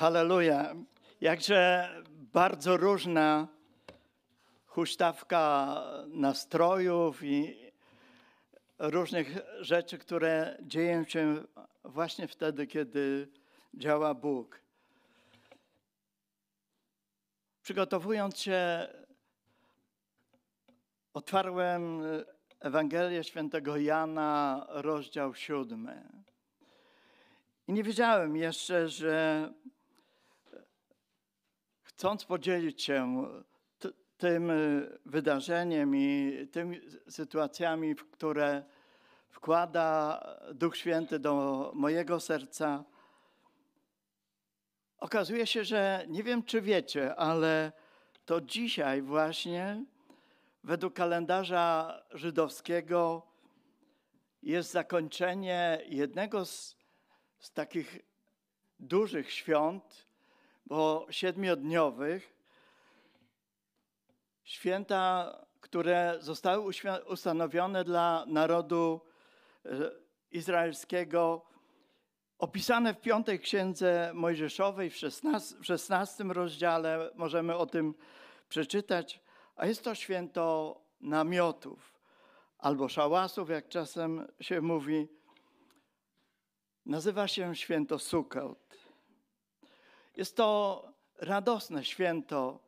Halleluja. Jakże bardzo różna huśtawka nastrojów i różnych rzeczy, które dzieją się właśnie wtedy, kiedy działa Bóg. Przygotowując się, otwarłem Ewangelię Świętego Jana, rozdział siódmy. I nie wiedziałem jeszcze, że chcąc podzielić się tym wydarzeniem i tymi sytuacjami, w które wkłada Duch Święty do mojego serca, okazuje się, że nie wiem, czy wiecie, ale to dzisiaj właśnie według kalendarza żydowskiego jest zakończenie jednego z, z takich dużych świąt, bo siedmiodniowych, święta, które zostały ustanowione dla narodu e, izraelskiego, opisane w piątej księdze Mojżeszowej w 16, w 16 rozdziale, możemy o tym przeczytać, a jest to święto namiotów albo szałasów, jak czasem się mówi. Nazywa się święto Sukkot. Jest to radosne święto,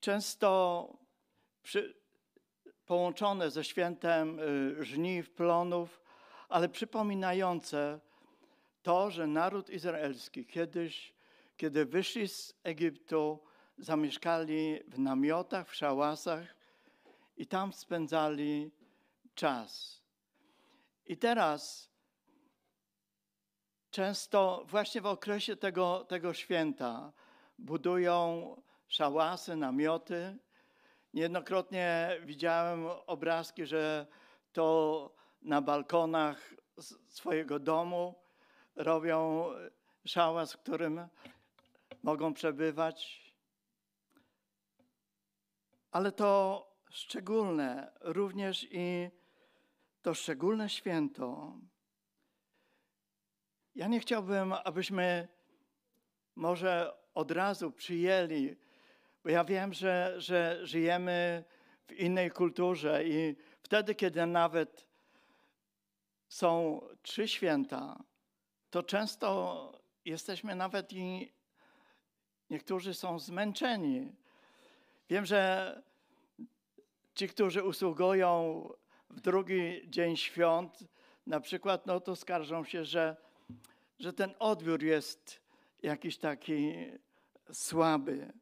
często przy, połączone ze świętem y, żniw, plonów, ale przypominające to, że naród izraelski kiedyś, kiedy wyszli z Egiptu, zamieszkali w namiotach, w szałasach i tam spędzali czas. I teraz często właśnie w okresie tego, tego święta budują szałasy, namioty. Niejednokrotnie widziałem obrazki, że to na balkonach swojego domu robią szałas, w którym mogą przebywać. Ale to szczególne, również i to szczególne święto. Ja nie chciałbym, abyśmy może od razu przyjęli bo ja wiem, że, że żyjemy w innej kulturze i wtedy, kiedy nawet są trzy święta, to często jesteśmy nawet i niektórzy są zmęczeni. Wiem, że ci, którzy usługują w drugi dzień świąt, na przykład, no to skarżą się, że, że ten odbiór jest jakiś taki słaby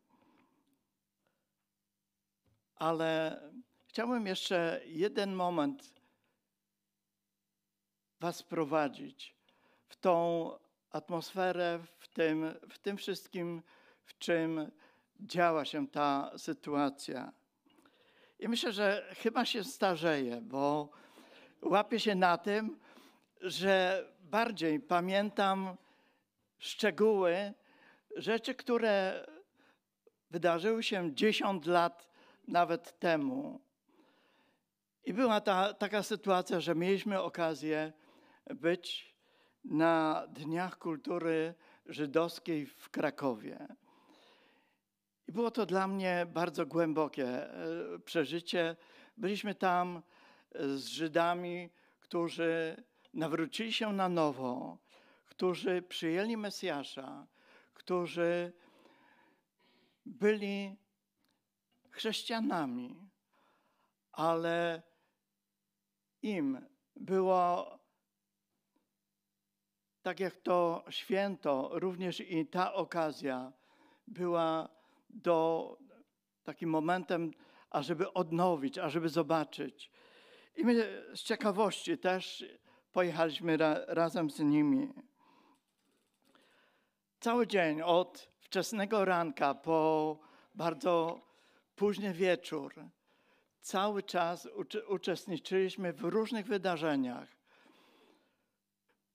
ale chciałbym jeszcze jeden moment Was prowadzić w tą atmosferę, w tym, w tym wszystkim, w czym działa się ta sytuacja. I myślę, że chyba się starzeję, bo łapię się na tym, że bardziej pamiętam szczegóły, rzeczy, które wydarzyły się 10 lat nawet temu. I była ta, taka sytuacja, że mieliśmy okazję być na Dniach Kultury Żydowskiej w Krakowie. I było to dla mnie bardzo głębokie e, przeżycie. Byliśmy tam z Żydami, którzy nawrócili się na nowo, którzy przyjęli Mesjasza, którzy byli chrześcijanami, ale im było tak jak to święto, również i ta okazja była do takim momentem, ażeby odnowić, ażeby zobaczyć. I my z ciekawości też pojechaliśmy ra, razem z nimi. Cały dzień od wczesnego ranka po bardzo późny wieczór. Cały czas uczestniczyliśmy w różnych wydarzeniach.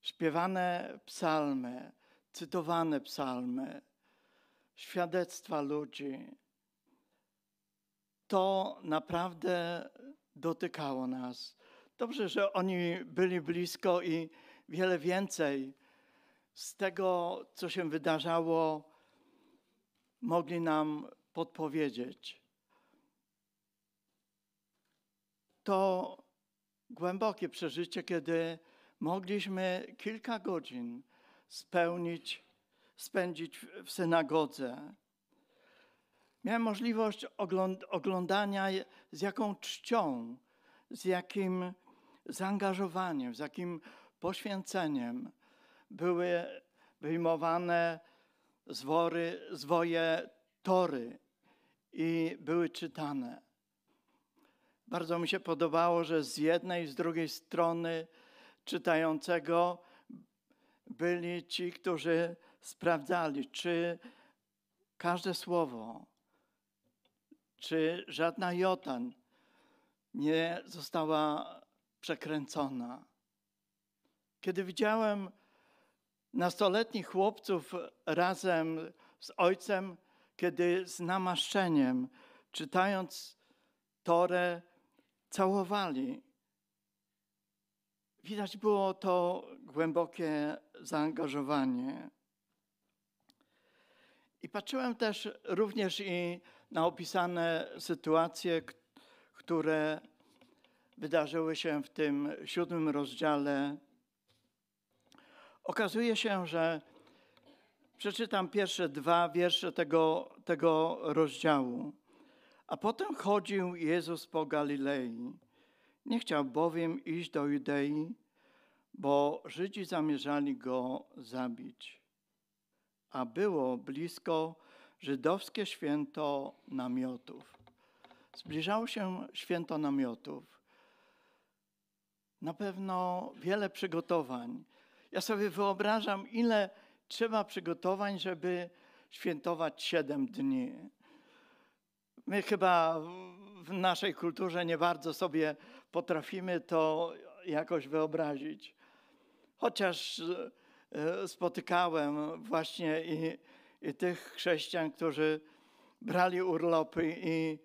Śpiewane psalmy, cytowane psalmy, świadectwa ludzi. To naprawdę dotykało nas. Dobrze, że oni byli blisko i wiele więcej z tego, co się wydarzało, mogli nam podpowiedzieć. To głębokie przeżycie, kiedy mogliśmy kilka godzin spełnić, spędzić w synagodze. Miałem możliwość oglądania, z jaką czcią, z jakim zaangażowaniem, z jakim poświęceniem były wyjmowane zwory, zwoje tory i były czytane. Bardzo mi się podobało, że z jednej i z drugiej strony czytającego byli ci, którzy sprawdzali, czy każde słowo, czy żadna jota nie została przekręcona. Kiedy widziałem nastoletnich chłopców razem z ojcem, kiedy z namaszczeniem, czytając Torę, całowali. Widać było to głębokie zaangażowanie. I patrzyłem też również i na opisane sytuacje, które wydarzyły się w tym siódmym rozdziale. Okazuje się, że przeczytam pierwsze dwa wiersze tego, tego rozdziału. A potem chodził Jezus po Galilei. Nie chciał bowiem iść do Judei, bo Żydzi zamierzali go zabić. A było blisko żydowskie święto namiotów. Zbliżało się święto namiotów. Na pewno wiele przygotowań. Ja sobie wyobrażam, ile trzeba przygotowań, żeby świętować siedem dni. My chyba w naszej kulturze nie bardzo sobie potrafimy to jakoś wyobrazić. Chociaż e, spotykałem właśnie i, i tych chrześcijan, którzy brali urlopy i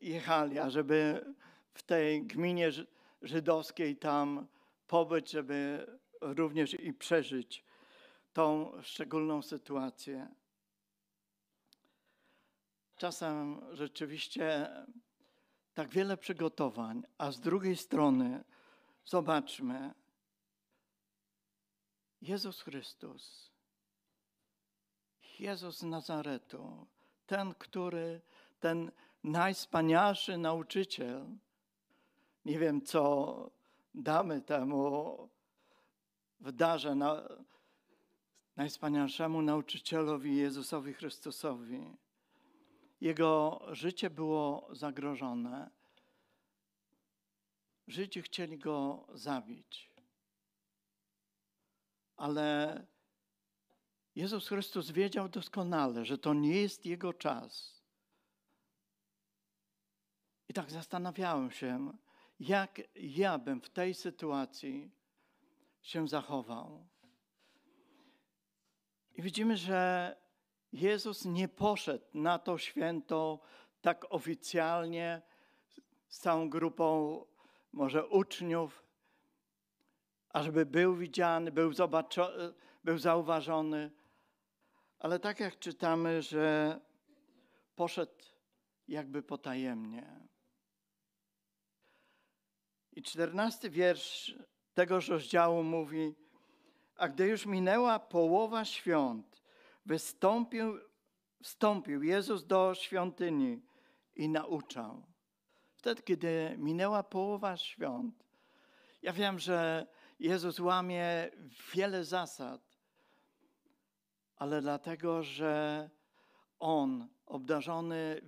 jechali, ażeby w tej gminie żydowskiej tam pobyć, żeby również i przeżyć tą szczególną sytuację. Czasem rzeczywiście tak wiele przygotowań, a z drugiej strony zobaczmy, Jezus Chrystus, Jezus z Nazaretu, ten, który, ten najwspanialszy nauczyciel, nie wiem, co damy temu w darze na, najwspanialszemu nauczycielowi Jezusowi Chrystusowi. Jego życie było zagrożone. Żydzi chcieli go zabić. Ale Jezus Chrystus wiedział doskonale, że to nie jest jego czas. I tak zastanawiałem się, jak ja bym w tej sytuacji się zachował. I widzimy, że Jezus nie poszedł na to święto tak oficjalnie z całą grupą może uczniów, ażeby był widziany, był, był zauważony, ale tak jak czytamy, że poszedł jakby potajemnie. I czternasty wiersz tegoż rozdziału mówi, a gdy już minęła połowa świąt, wystąpił, wstąpił Jezus do świątyni i nauczał. Wtedy, kiedy minęła połowa świąt, ja wiem, że Jezus łamie wiele zasad, ale dlatego, że On, obdarzony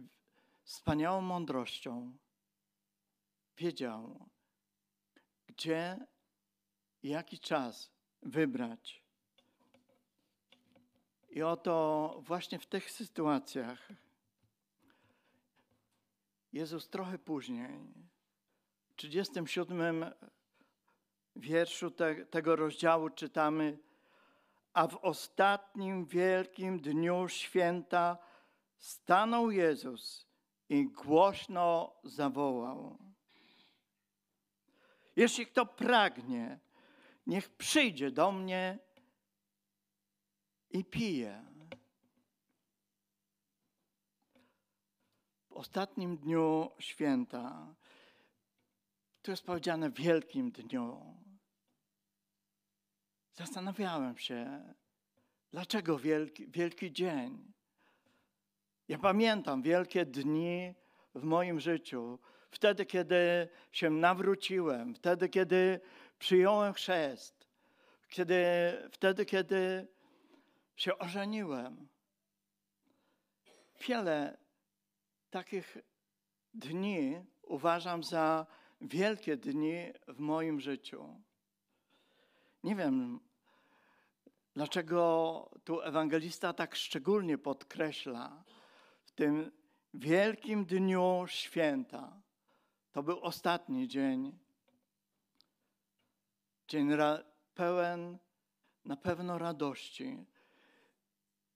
wspaniałą mądrością, wiedział, gdzie i jaki czas wybrać. I oto właśnie w tych sytuacjach Jezus trochę później, w 37 wierszu te, tego rozdziału czytamy, a w ostatnim wielkim dniu święta stanął Jezus i głośno zawołał. Jeśli kto pragnie, niech przyjdzie do mnie i piję. W ostatnim dniu święta, tu jest powiedziane wielkim dniu, zastanawiałem się, dlaczego wielki, wielki dzień. Ja pamiętam wielkie dni w moim życiu, wtedy, kiedy się nawróciłem, wtedy, kiedy przyjąłem chrzest, kiedy, wtedy, kiedy się ożeniłem. Wiele takich dni uważam za wielkie dni w moim życiu. Nie wiem, dlaczego tu ewangelista tak szczególnie podkreśla w tym wielkim dniu święta. To był ostatni dzień. Dzień pełen na pewno radości.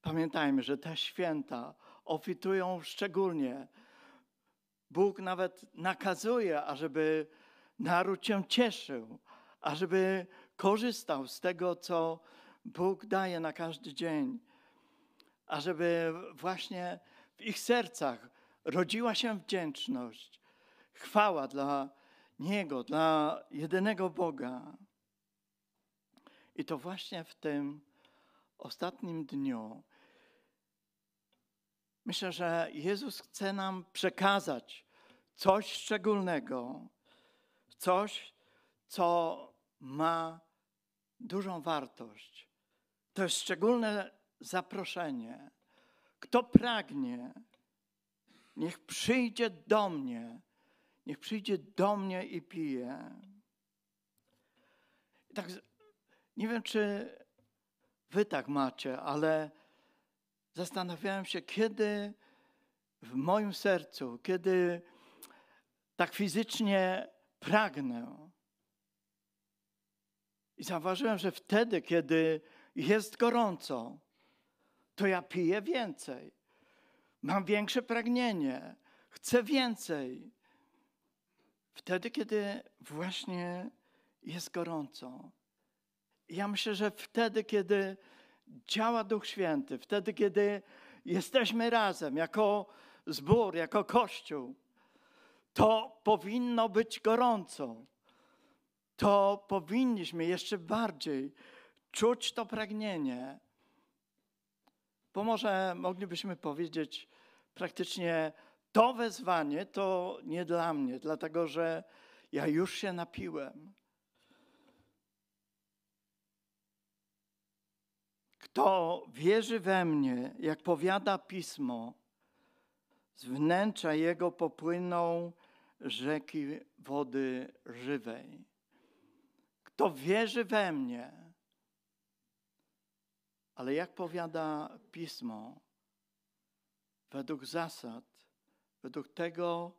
Pamiętajmy, że te święta ofitują szczególnie. Bóg nawet nakazuje, ażeby naród się cieszył, ażeby korzystał z tego, co Bóg daje na każdy dzień, ażeby właśnie w ich sercach rodziła się wdzięczność, chwała dla Niego, dla jedynego Boga. I to właśnie w tym ostatnim dniu myślę, że Jezus chce nam przekazać coś szczególnego, coś, co ma dużą wartość. To jest szczególne zaproszenie. Kto pragnie, niech przyjdzie do mnie, niech przyjdzie do mnie i pije. I tak, nie wiem, czy wy tak macie, ale zastanawiałem się, kiedy w moim sercu, kiedy tak fizycznie pragnę. I zauważyłem, że wtedy, kiedy jest gorąco, to ja piję więcej. Mam większe pragnienie, chcę więcej. Wtedy, kiedy właśnie jest gorąco. Ja myślę, że wtedy, kiedy działa Duch Święty, wtedy, kiedy jesteśmy razem jako zbór, jako Kościół, to powinno być gorąco. To powinniśmy jeszcze bardziej czuć to pragnienie. Bo może moglibyśmy powiedzieć praktycznie to wezwanie to nie dla mnie, dlatego że ja już się napiłem. Kto wierzy we mnie, jak powiada pismo, z wnętrza jego popłyną rzeki wody żywej. Kto wierzy we mnie, ale jak powiada pismo, według zasad, według tego,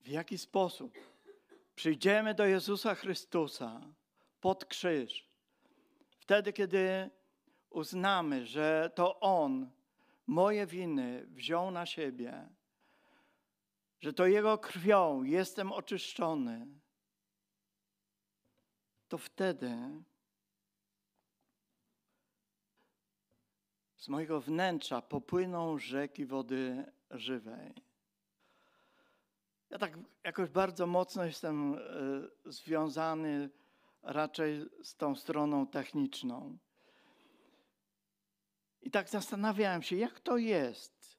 w jaki sposób przyjdziemy do Jezusa Chrystusa pod krzyż, Wtedy, kiedy uznamy, że to On moje winy wziął na siebie, że to Jego krwią jestem oczyszczony, to wtedy z mojego wnętrza popłyną rzeki wody żywej. Ja tak jakoś bardzo mocno jestem e, związany raczej z tą stroną techniczną. I tak zastanawiałem się, jak to jest?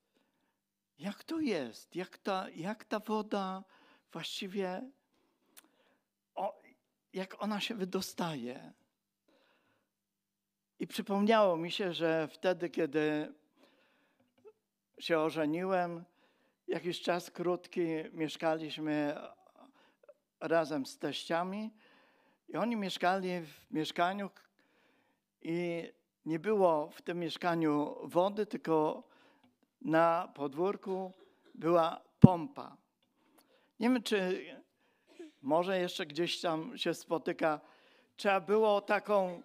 Jak to jest? Jak ta, jak ta woda właściwie, o, jak ona się wydostaje? I przypomniało mi się, że wtedy, kiedy się ożeniłem, jakiś czas krótki mieszkaliśmy razem z teściami i oni mieszkali w mieszkaniu i nie było w tym mieszkaniu wody, tylko na podwórku była pompa. Nie wiem, czy może jeszcze gdzieś tam się spotyka. Trzeba było taką,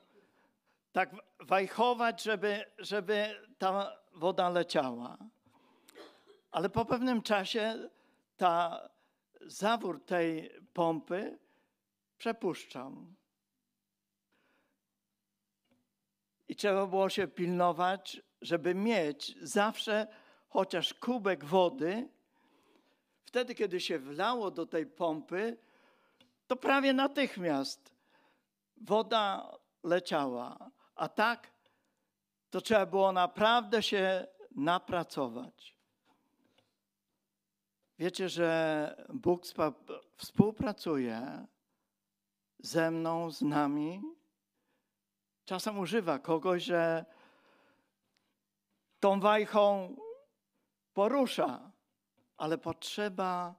tak wajchować, żeby, żeby ta woda leciała. Ale po pewnym czasie ta zawór tej pompy przepuszczam. I trzeba było się pilnować, żeby mieć zawsze chociaż kubek wody. Wtedy, kiedy się wlało do tej pompy, to prawie natychmiast woda leciała. A tak, to trzeba było naprawdę się napracować. Wiecie, że Bóg współpracuje ze mną, z nami. Czasem używa kogoś, że tą wajchą porusza, ale potrzeba,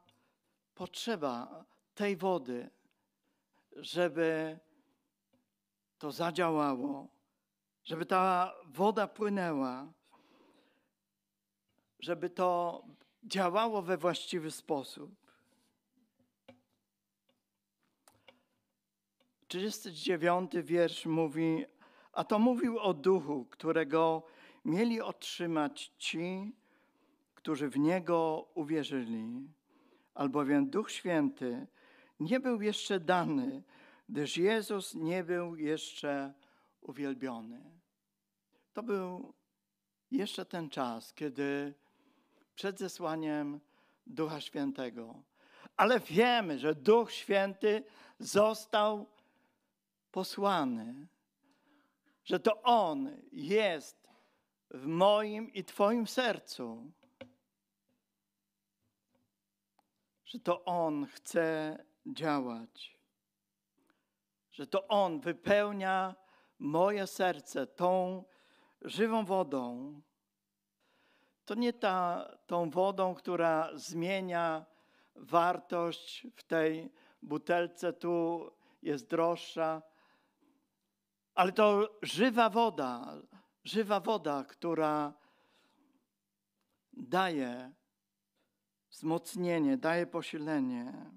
potrzeba tej wody, żeby to zadziałało, żeby ta woda płynęła, żeby to działało we właściwy sposób. 39 wiersz mówi, a to mówił o duchu, którego mieli otrzymać ci, którzy w niego uwierzyli. Albowiem Duch Święty nie był jeszcze dany, gdyż Jezus nie był jeszcze uwielbiony. To był jeszcze ten czas, kiedy przed zesłaniem Ducha Świętego. Ale wiemy, że Duch Święty został posłany, że to On jest w moim i Twoim sercu, że to On chce działać, że to On wypełnia moje serce tą żywą wodą. To nie ta, tą wodą, która zmienia wartość w tej butelce, tu jest droższa, ale to żywa woda, żywa woda, która daje wzmocnienie, daje posilenie.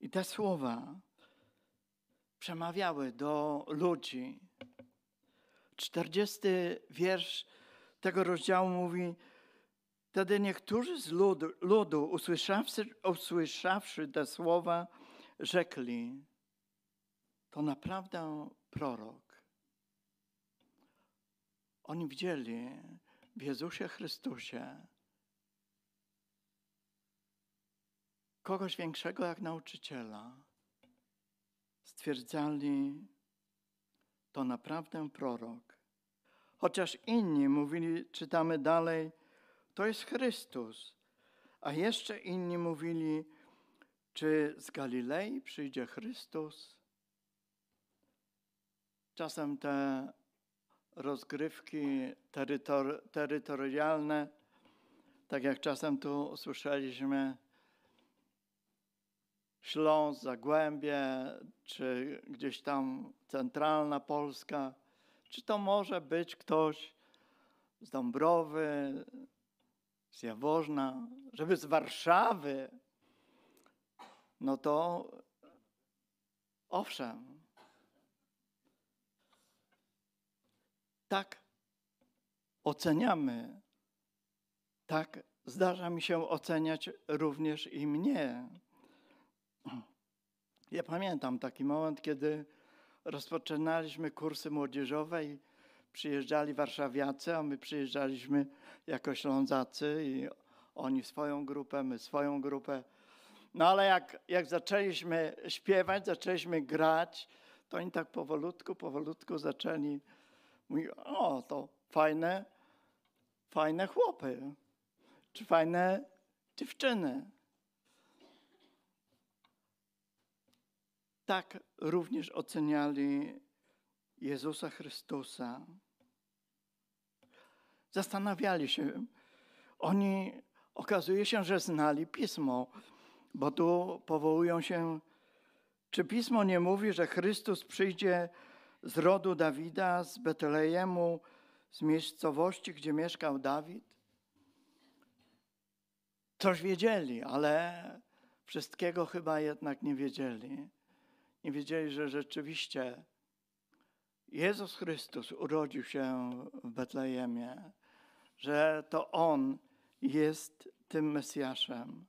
I te słowa przemawiały do ludzi. Czterdziesty wiersz tego rozdziału mówi, Wtedy niektórzy z ludu, ludu usłyszawszy, usłyszawszy te słowa, rzekli, to naprawdę prorok. Oni widzieli w Jezusie Chrystusie kogoś większego jak nauczyciela. Stwierdzali, to naprawdę prorok. Chociaż inni mówili, czytamy dalej, to jest Chrystus. A jeszcze inni mówili, czy z Galilei przyjdzie Chrystus? Czasem te rozgrywki terytor terytorialne, tak jak czasem tu usłyszeliśmy, Śląsk, Zagłębie, czy gdzieś tam centralna Polska, czy to może być ktoś z Dąbrowy, z Jaworzna, żeby z Warszawy, no to owszem, tak oceniamy, tak zdarza mi się oceniać również i mnie. Ja pamiętam taki moment, kiedy rozpoczynaliśmy kursy młodzieżowe i przyjeżdżali warszawiacy, a my przyjeżdżaliśmy jako Ślązacy i oni swoją grupę, my swoją grupę. No ale jak, jak zaczęliśmy śpiewać, zaczęliśmy grać, to oni tak powolutku, powolutku zaczęli mówić, o to fajne, fajne chłopy, czy fajne dziewczyny. Tak również oceniali Jezusa Chrystusa. Zastanawiali się. Oni okazuje się, że znali pismo, bo tu powołują się, czy pismo nie mówi, że Chrystus przyjdzie z rodu Dawida, z Betlejemu, z miejscowości, gdzie mieszkał Dawid? Coś wiedzieli, ale wszystkiego chyba jednak nie wiedzieli. Nie wiedzieli, że rzeczywiście Jezus Chrystus urodził się w Betlejemie, że to On jest tym Mesjaszem.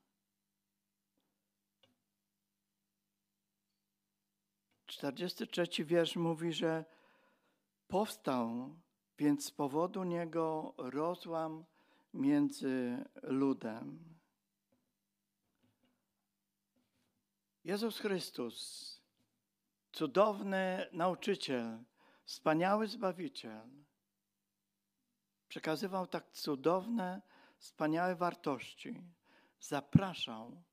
43 wiersz mówi, że powstał więc z powodu niego rozłam między ludem. Jezus Chrystus, cudowny nauczyciel, wspaniały Zbawiciel, przekazywał tak cudowne, wspaniałe wartości. Zapraszał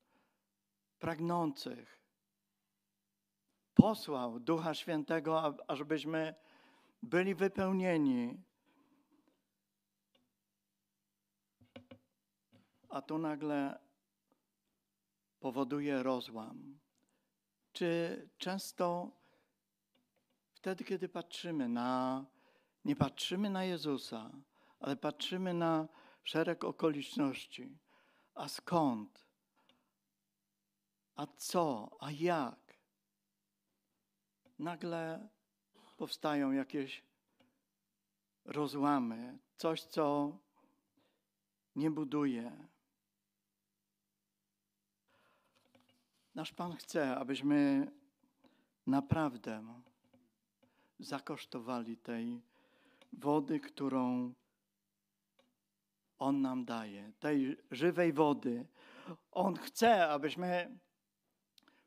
pragnących. Posłał Ducha Świętego, ażebyśmy byli wypełnieni. A tu nagle powoduje rozłam. Czy często wtedy, kiedy patrzymy na, nie patrzymy na Jezusa, ale patrzymy na szereg okoliczności. A skąd? A co? A jak? Nagle powstają jakieś rozłamy, coś, co nie buduje. Nasz Pan chce, abyśmy naprawdę zakosztowali tej wody, którą On nam daje, tej żywej wody. On chce, abyśmy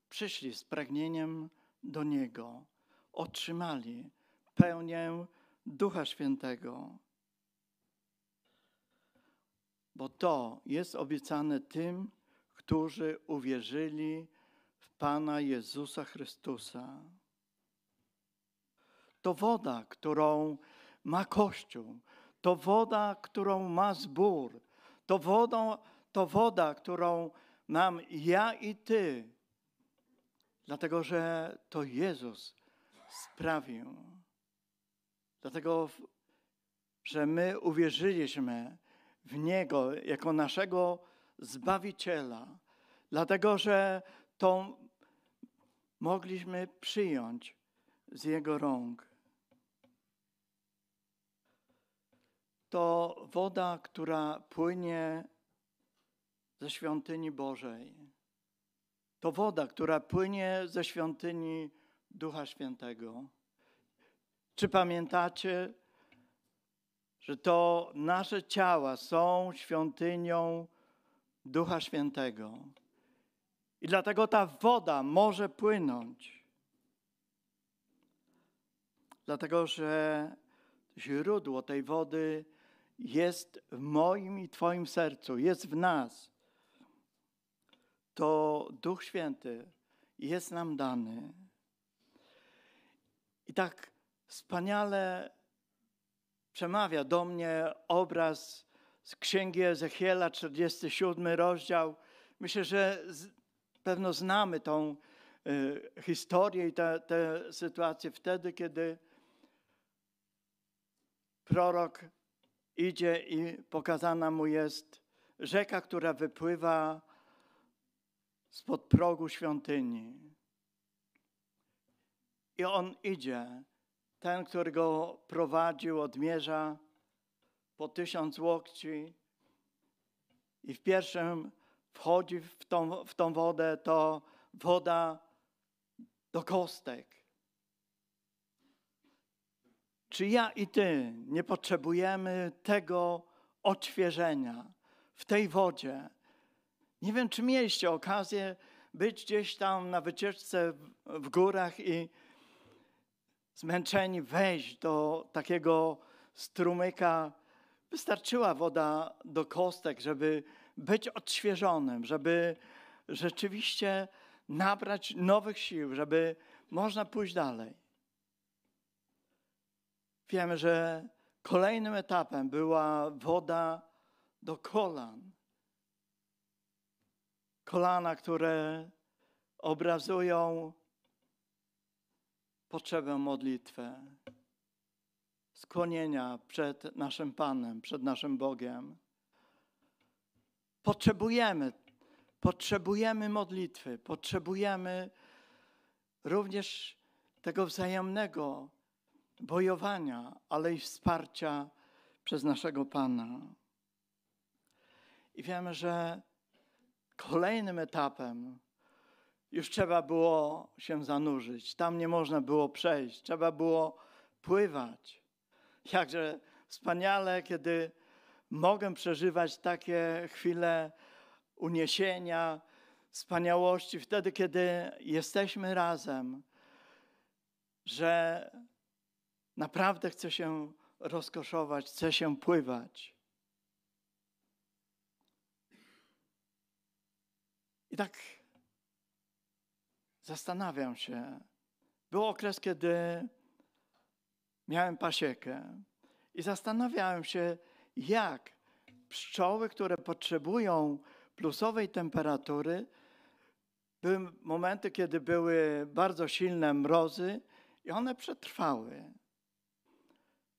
przyszli z pragnieniem do Niego, otrzymali pełnię Ducha Świętego. Bo to jest obiecane tym, którzy uwierzyli Pana Jezusa Chrystusa. To woda, którą ma Kościół, to woda, którą ma zbór, to, wodą, to woda, którą mam ja i Ty, dlatego że to Jezus sprawił. Dlatego, że my uwierzyliśmy w Niego jako naszego Zbawiciela, dlatego że to mogliśmy przyjąć z Jego rąk. To woda, która płynie ze świątyni Bożej. To woda, która płynie ze świątyni Ducha Świętego. Czy pamiętacie, że to nasze ciała są świątynią Ducha Świętego? I dlatego ta woda może płynąć. Dlatego, że źródło tej wody jest w moim i Twoim sercu, jest w nas. To Duch Święty jest nam dany. I tak wspaniale przemawia do mnie obraz z księgi Ezechiela, 47 rozdział. Myślę, że pewno znamy tą y, historię i tę sytuację wtedy, kiedy prorok idzie i pokazana mu jest rzeka, która wypływa spod progu świątyni. I on idzie, ten, który go prowadził, odmierza po tysiąc łokci i w pierwszym wchodzi w tą, w tą wodę, to woda do kostek. Czy ja i ty nie potrzebujemy tego odświeżenia w tej wodzie? Nie wiem, czy mieliście okazję być gdzieś tam na wycieczce w górach i zmęczeni wejść do takiego strumyka. Wystarczyła woda do kostek, żeby być odświeżonym, żeby rzeczywiście nabrać nowych sił, żeby można pójść dalej. Wiemy, że kolejnym etapem była woda do kolan. Kolana, które obrazują potrzebę modlitwy, skłonienia przed naszym Panem, przed naszym Bogiem. Potrzebujemy, potrzebujemy modlitwy, potrzebujemy również tego wzajemnego bojowania, ale i wsparcia przez naszego Pana. I wiemy, że kolejnym etapem już trzeba było się zanurzyć. Tam nie można było przejść, trzeba było pływać. Jakże wspaniale, kiedy mogę przeżywać takie chwile uniesienia, wspaniałości, wtedy, kiedy jesteśmy razem, że naprawdę chcę się rozkoszować, chcę się pływać. I tak zastanawiam się. Był okres, kiedy miałem pasiekę i zastanawiałem się, jak pszczoły, które potrzebują plusowej temperatury, były momenty, kiedy były bardzo silne mrozy i one przetrwały.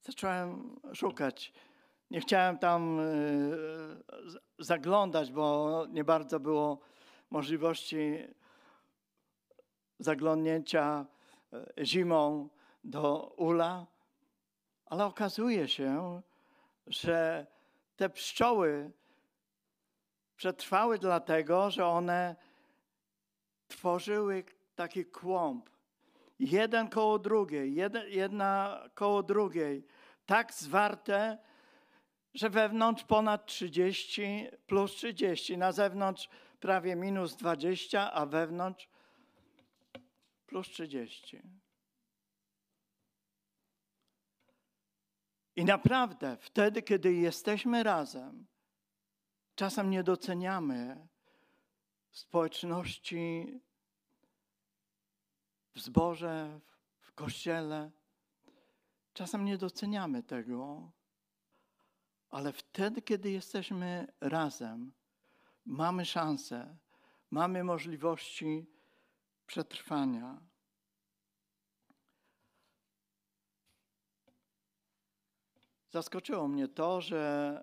Zacząłem szukać. Nie chciałem tam e, zaglądać, bo nie bardzo było możliwości zaglądnięcia e, zimą do ula, ale okazuje się, że te pszczoły przetrwały dlatego, że one tworzyły taki kłąb. Jeden koło drugiej, jedna koło drugiej, tak zwarte, że wewnątrz ponad 30 plus 30, na zewnątrz prawie minus 20, a wewnątrz plus 30. I naprawdę wtedy, kiedy jesteśmy razem, czasem nie doceniamy społeczności w zborze, w kościele. Czasem nie doceniamy tego, ale wtedy, kiedy jesteśmy razem, mamy szansę, mamy możliwości przetrwania. Zaskoczyło mnie to, że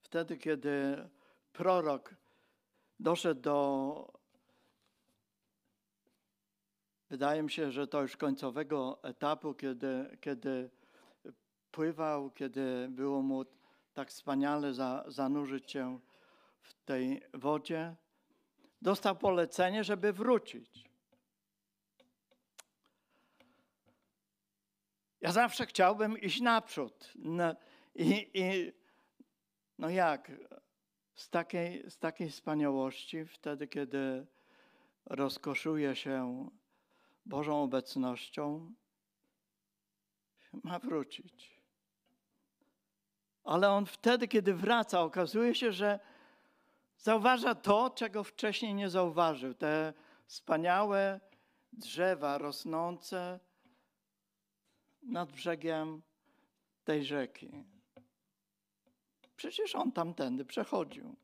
wtedy, kiedy prorok doszedł do, wydaje mi się, że to już końcowego etapu, kiedy, kiedy pływał, kiedy było mu tak wspaniale za, zanurzyć się w tej wodzie, dostał polecenie, żeby wrócić. Ja zawsze chciałbym iść naprzód. No, i, i, no jak? Z takiej, z takiej wspaniałości, wtedy, kiedy rozkoszuje się Bożą obecnością, ma wrócić. Ale on wtedy, kiedy wraca, okazuje się, że zauważa to, czego wcześniej nie zauważył. Te wspaniałe drzewa rosnące nad brzegiem tej rzeki. Przecież on tamtędy przechodził.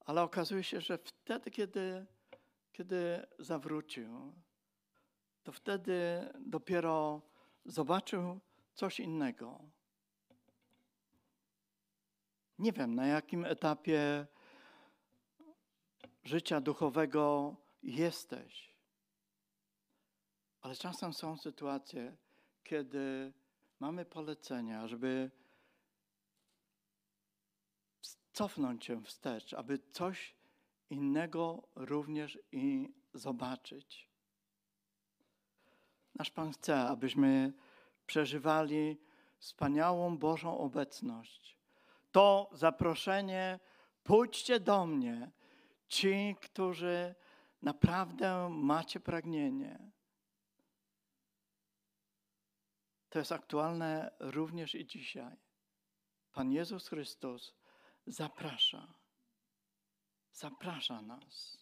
Ale okazuje się, że wtedy, kiedy, kiedy zawrócił, to wtedy dopiero zobaczył coś innego. Nie wiem, na jakim etapie życia duchowego jesteś, ale czasem są sytuacje, kiedy mamy polecenia, żeby cofnąć się wstecz, aby coś innego również i zobaczyć. Nasz Pan chce, abyśmy przeżywali wspaniałą Bożą obecność. To zaproszenie, pójdźcie do mnie, ci, którzy naprawdę macie pragnienie. To jest aktualne również i dzisiaj. Pan Jezus Chrystus zaprasza. Zaprasza nas.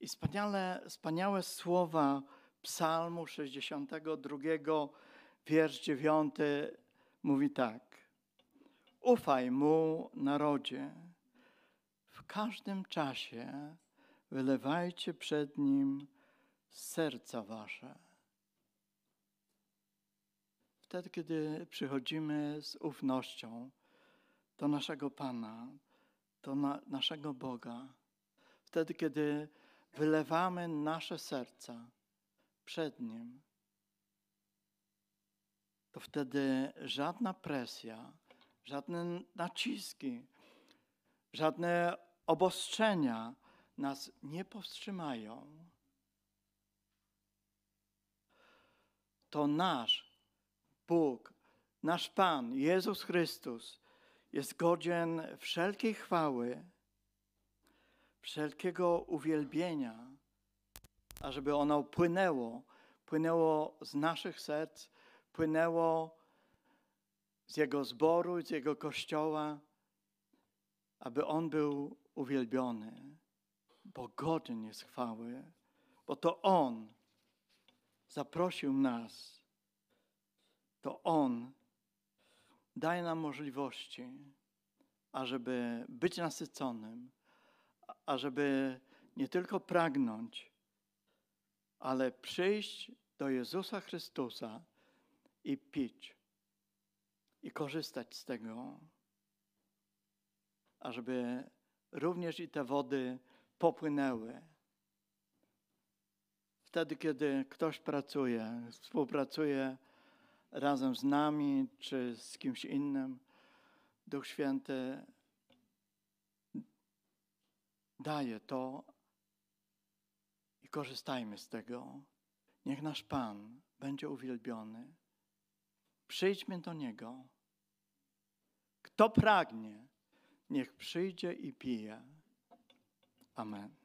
I wspaniale, wspaniałe słowa Psalmu 62, wiersz 9 mówi tak. Ufaj mu, narodzie. W każdym czasie wylewajcie przed nim serca wasze. Wtedy, kiedy przychodzimy z ufnością do naszego Pana, do na, naszego Boga, wtedy, kiedy wylewamy nasze serca przed Nim, to wtedy żadna presja, żadne naciski, żadne obostrzenia nas nie powstrzymają. To nasz Bóg, nasz Pan, Jezus Chrystus, jest godzien wszelkiej chwały, wszelkiego uwielbienia, ażeby ono płynęło, płynęło z naszych serc, płynęło z Jego zboru, z Jego kościoła, aby On był uwielbiony, bo godzien jest chwały, bo to On zaprosił nas, to On daje nam możliwości, ażeby być nasyconym, ażeby nie tylko pragnąć, ale przyjść do Jezusa Chrystusa i pić i korzystać z tego, ażeby również i te wody popłynęły. Wtedy, kiedy ktoś pracuje, współpracuje razem z nami czy z kimś innym, Duch Święty daje to i korzystajmy z tego. Niech nasz Pan będzie uwielbiony. Przyjdźmy do Niego. Kto pragnie, niech przyjdzie i pije. Amen.